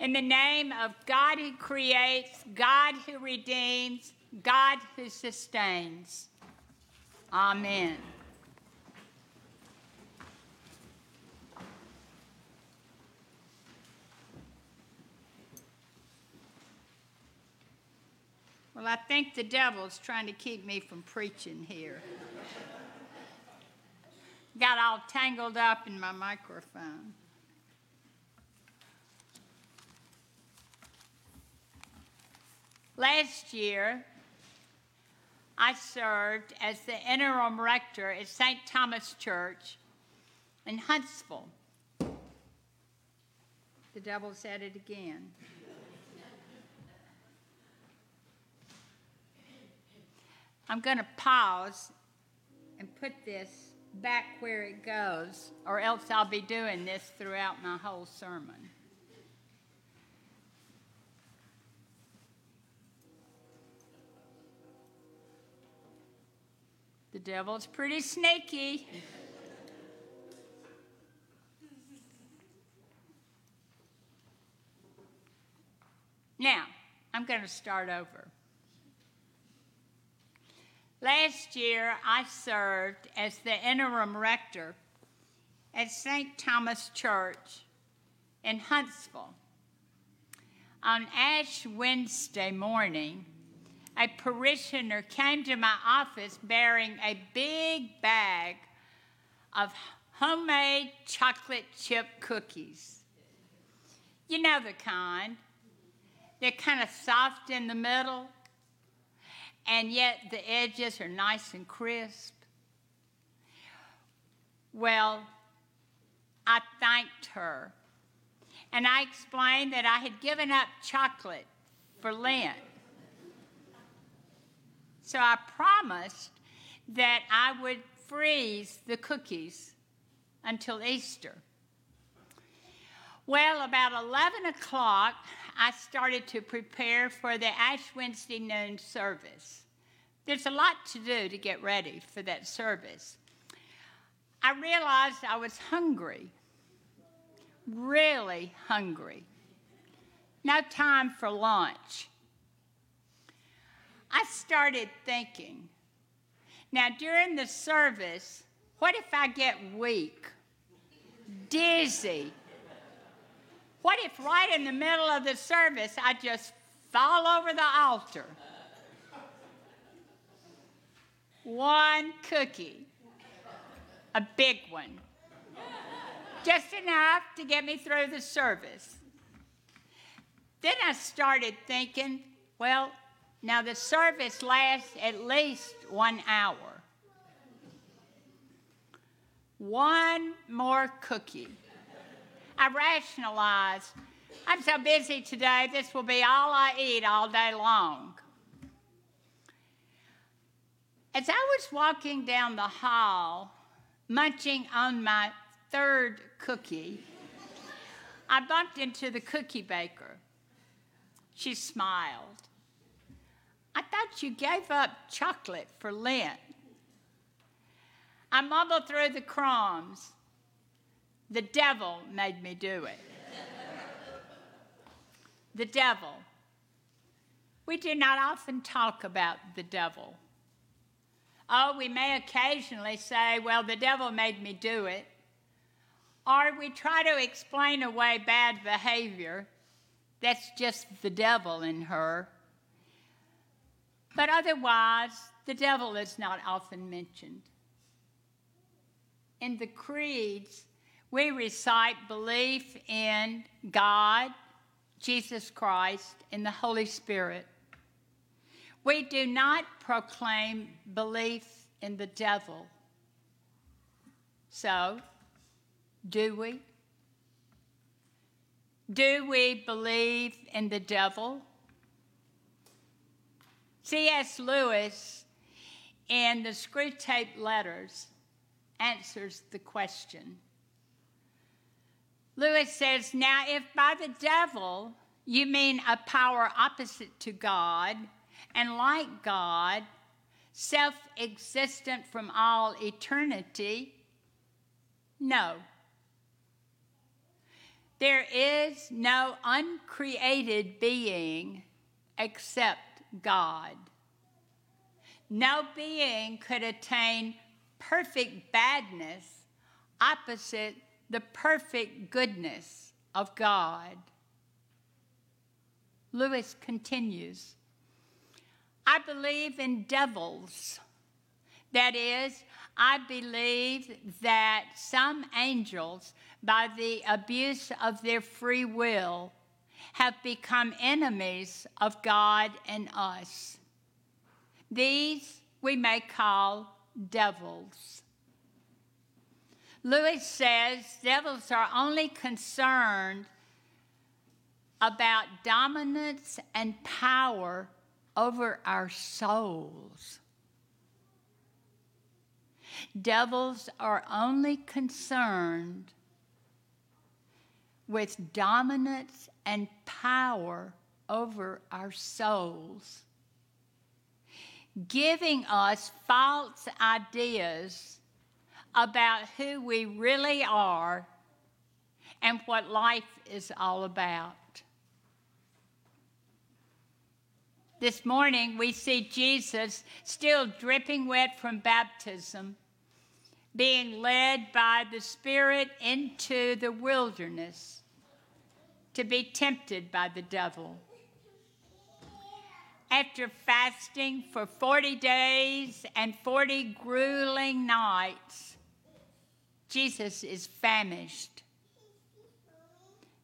In the name of God who creates, God who redeems, God who sustains. Amen. Well, I think the devil's trying to keep me from preaching here. Got all tangled up in my microphone. Last year, I served as the interim rector at St. Thomas Church in Huntsville. The devil said it again. I'm going to pause and put this back where it goes, or else I'll be doing this throughout my whole sermon. The devil's pretty sneaky. Now, I'm going to start over. Last year, I served as the interim rector at St. Thomas Church in Huntsville. On Ash Wednesday morning, a parishioner came to my office bearing a big bag of homemade chocolate chip cookies. You know the kind. They're kind of soft in the middle and yet the edges are nice and crisp. Well, I thanked her and I explained that I had given up chocolate for Lent. So I promised that I would freeze the cookies until Easter. Well, about 11 o'clock, I started to prepare for the Ash Wednesday noon service. There's a lot to do to get ready for that service. I realized I was hungry, really hungry. No time for lunch. I started thinking, now during the service, what if I get weak, dizzy, what if right in the middle of the service I just fall over the altar? One cookie, a big one, just enough to get me through the service. Then I started thinking, well, now the service lasts at least one hour. One more cookie. I rationalized. I'm so busy today, this will be all I eat all day long. As I was walking down the hall, munching on my third cookie, I bumped into the cookie baker. She smiled. I thought you gave up chocolate for Lent. I mumbled through the crumbs. The devil made me do it. the devil. We do not often talk about the devil. Oh, we may occasionally say, well, the devil made me do it. Or we try to explain away bad behavior. That's just the devil in her. But otherwise, the devil is not often mentioned. In the creeds, we recite belief in God, Jesus Christ, and the Holy Spirit. We do not proclaim belief in the devil. So, do we? Do we believe in the devil? C.S. Lewis, in the Screwtape Letters, answers the question. Lewis says, Now, if by the devil you mean a power opposite to God and like God, self existent from all eternity, no. There is no uncreated being except God. No being could attain perfect badness opposite the perfect goodness of God. Lewis continues I believe in devils. That is, I believe that some angels, by the abuse of their free will, have become enemies of God and us. These we may call devils. Lewis says devils are only concerned about dominance and power over our souls. Devils are only concerned with dominance and power over our souls, giving us false ideas about who we really are and what life is all about. This morning, we see Jesus still dripping wet from baptism, being led by the Spirit into the wilderness to be tempted by the devil. After fasting for 40 days and 40 grueling nights, Jesus is famished.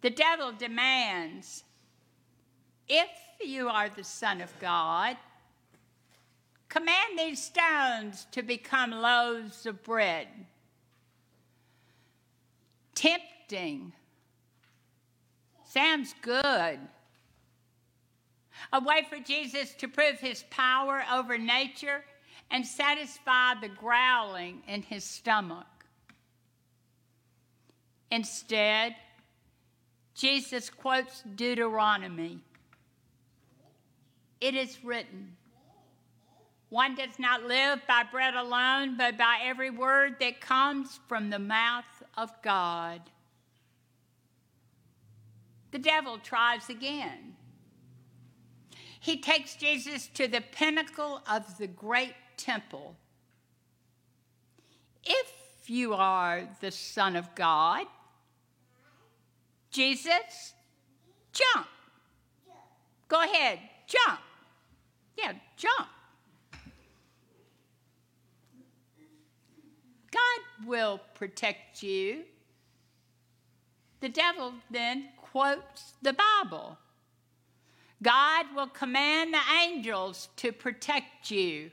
The devil demands, If you are the Son of God, command these stones to become loaves of bread. Tempting. Sounds good. A way for Jesus to prove his power over nature and satisfy the growling in his stomach. Instead, Jesus quotes Deuteronomy. It is written, one does not live by bread alone, but by every word that comes from the mouth of God. The devil tries again. He takes Jesus to the pinnacle of the great temple. If you are the Son of God, Jesus, jump. Go ahead, jump. Yeah, jump. God will protect you. The devil then quotes the Bible. God will command the angels to protect you.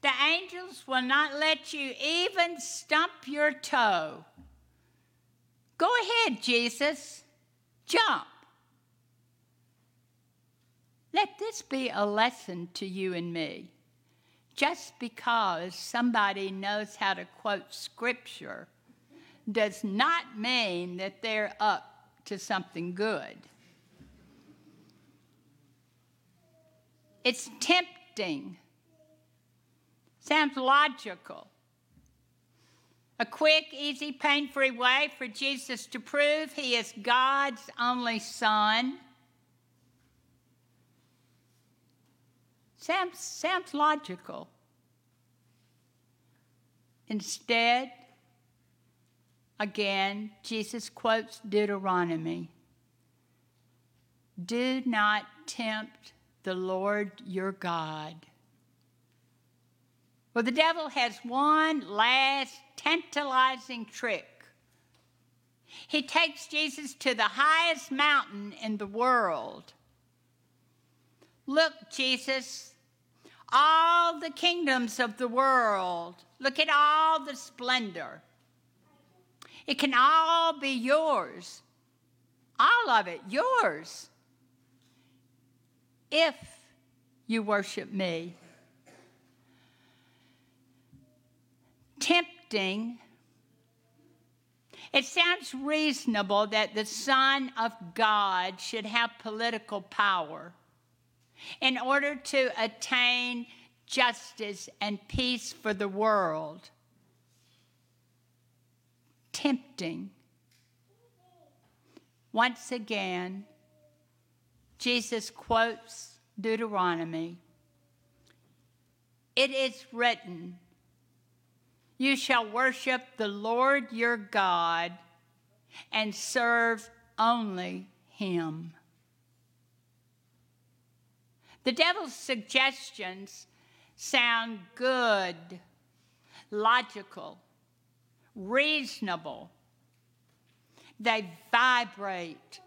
The angels will not let you even stump your toe. Go ahead, Jesus. Jump. Let this be a lesson to you and me. Just because somebody knows how to quote scripture does not mean that they're up to something good. It's tempting. Sounds logical. A quick, easy, pain free way for Jesus to prove he is God's only Son. Sounds, sounds logical. Instead, again, Jesus quotes Deuteronomy Do not tempt the Lord your God. Well, the devil has one last tantalizing trick. He takes Jesus to the highest mountain in the world. Look, Jesus, all the kingdoms of the world. Look at all the splendor. It can all be yours. All of it, yours. If you worship me. Tempting. It sounds reasonable that the Son of God should have political power in order to attain justice and peace for the world. Tempting. Once again, Jesus quotes Deuteronomy. It is written, You shall worship the Lord your God and serve only him. The devil's suggestions sound good, logical, reasonable. They vibrate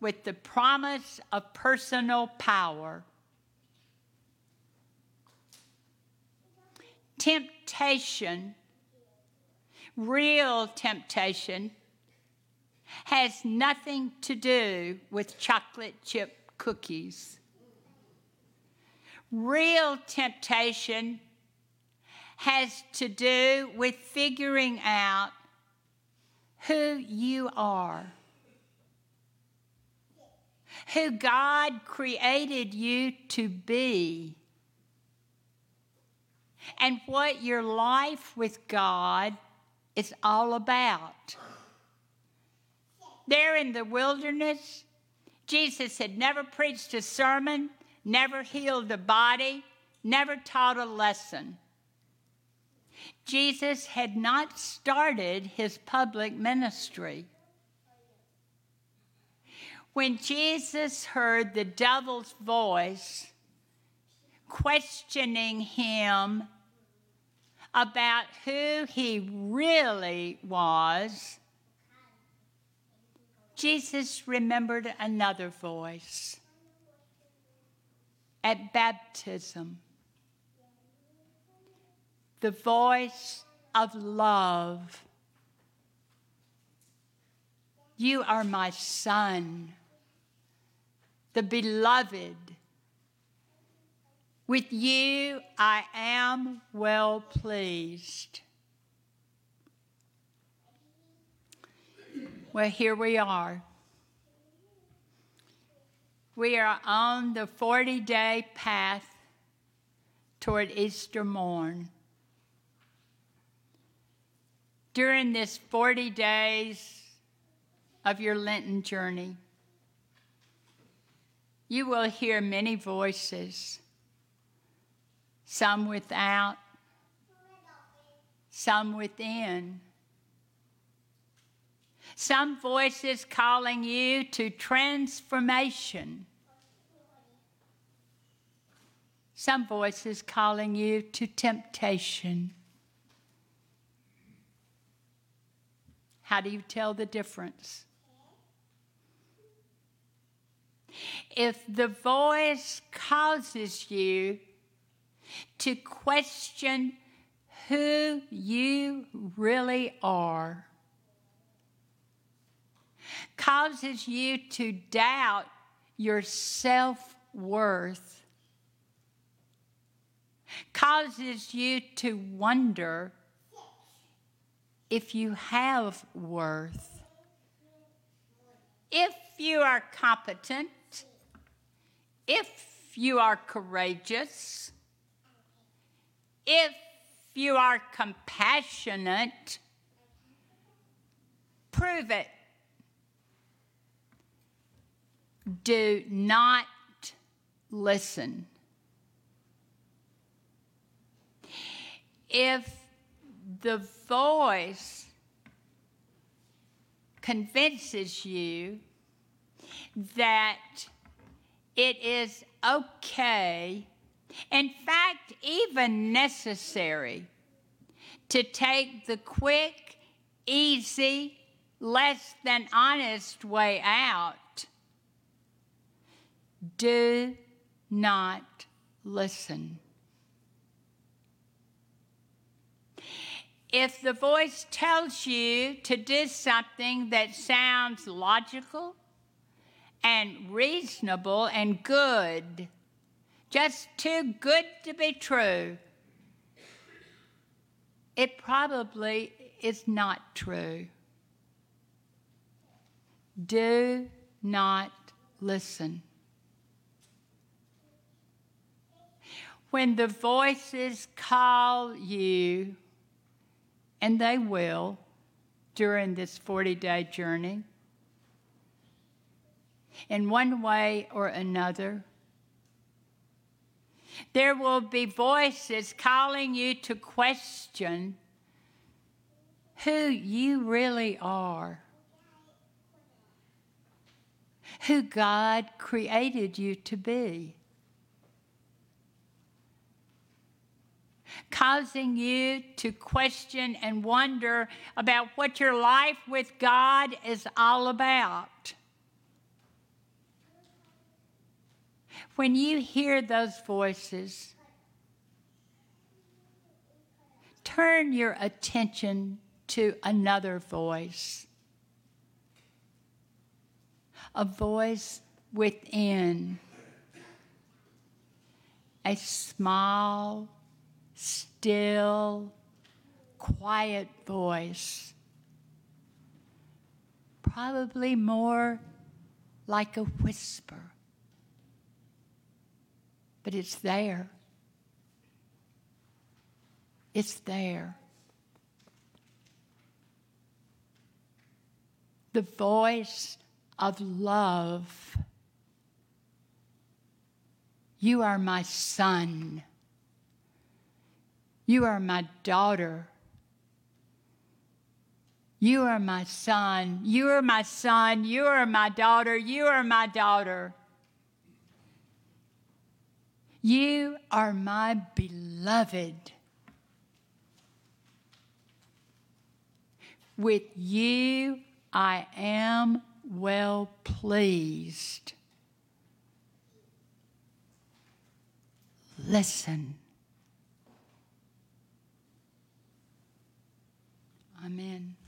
with the promise of personal power. Temptation, real temptation, has nothing to do with chocolate chip cookies. Real temptation has to do with figuring out who you are, who God created you to be, and what your life with God is all about. There in the wilderness, Jesus had never preached a sermon, never healed a body, never taught a lesson. Jesus had not started his public ministry. When Jesus heard the devil's voice questioning him about who he really was, Jesus remembered another voice at baptism the voice of love. You are my son, the beloved. With you I am well pleased. Well, here we are. We are on the 40 day path toward Easter morn. During this 40 days of your Lenten journey, you will hear many voices, some without, some within some voices calling you to transformation. Some voices calling you to temptation. How do you tell the difference? If the voice causes you to question who you really are, causes you to doubt your self worth, causes you to wonder if you have worth, if you are competent, if you are courageous, if you are compassionate, prove it. do not listen. If the voice convinces you that it is okay, in fact, even necessary, to take the quick, easy, less than honest way out, do not listen. If the voice tells you to do something that sounds logical and reasonable and good, just too good to be true, it probably is not true. Do not listen. when the voices call you, and they will during this 40 day journey, in one way or another. There will be voices calling you to question who you really are, who God created you to be. Causing you to question and wonder about what your life with God is all about. When you hear those voices, turn your attention to another voice. A voice within, a small, still, quiet voice. Probably more like a whisper, but it's there. It's there. The voice of love. You are my son. You are my daughter. You are my son. You are my son. You are my daughter. You are my daughter. You are my beloved. With you I am well pleased. Listen. Amen.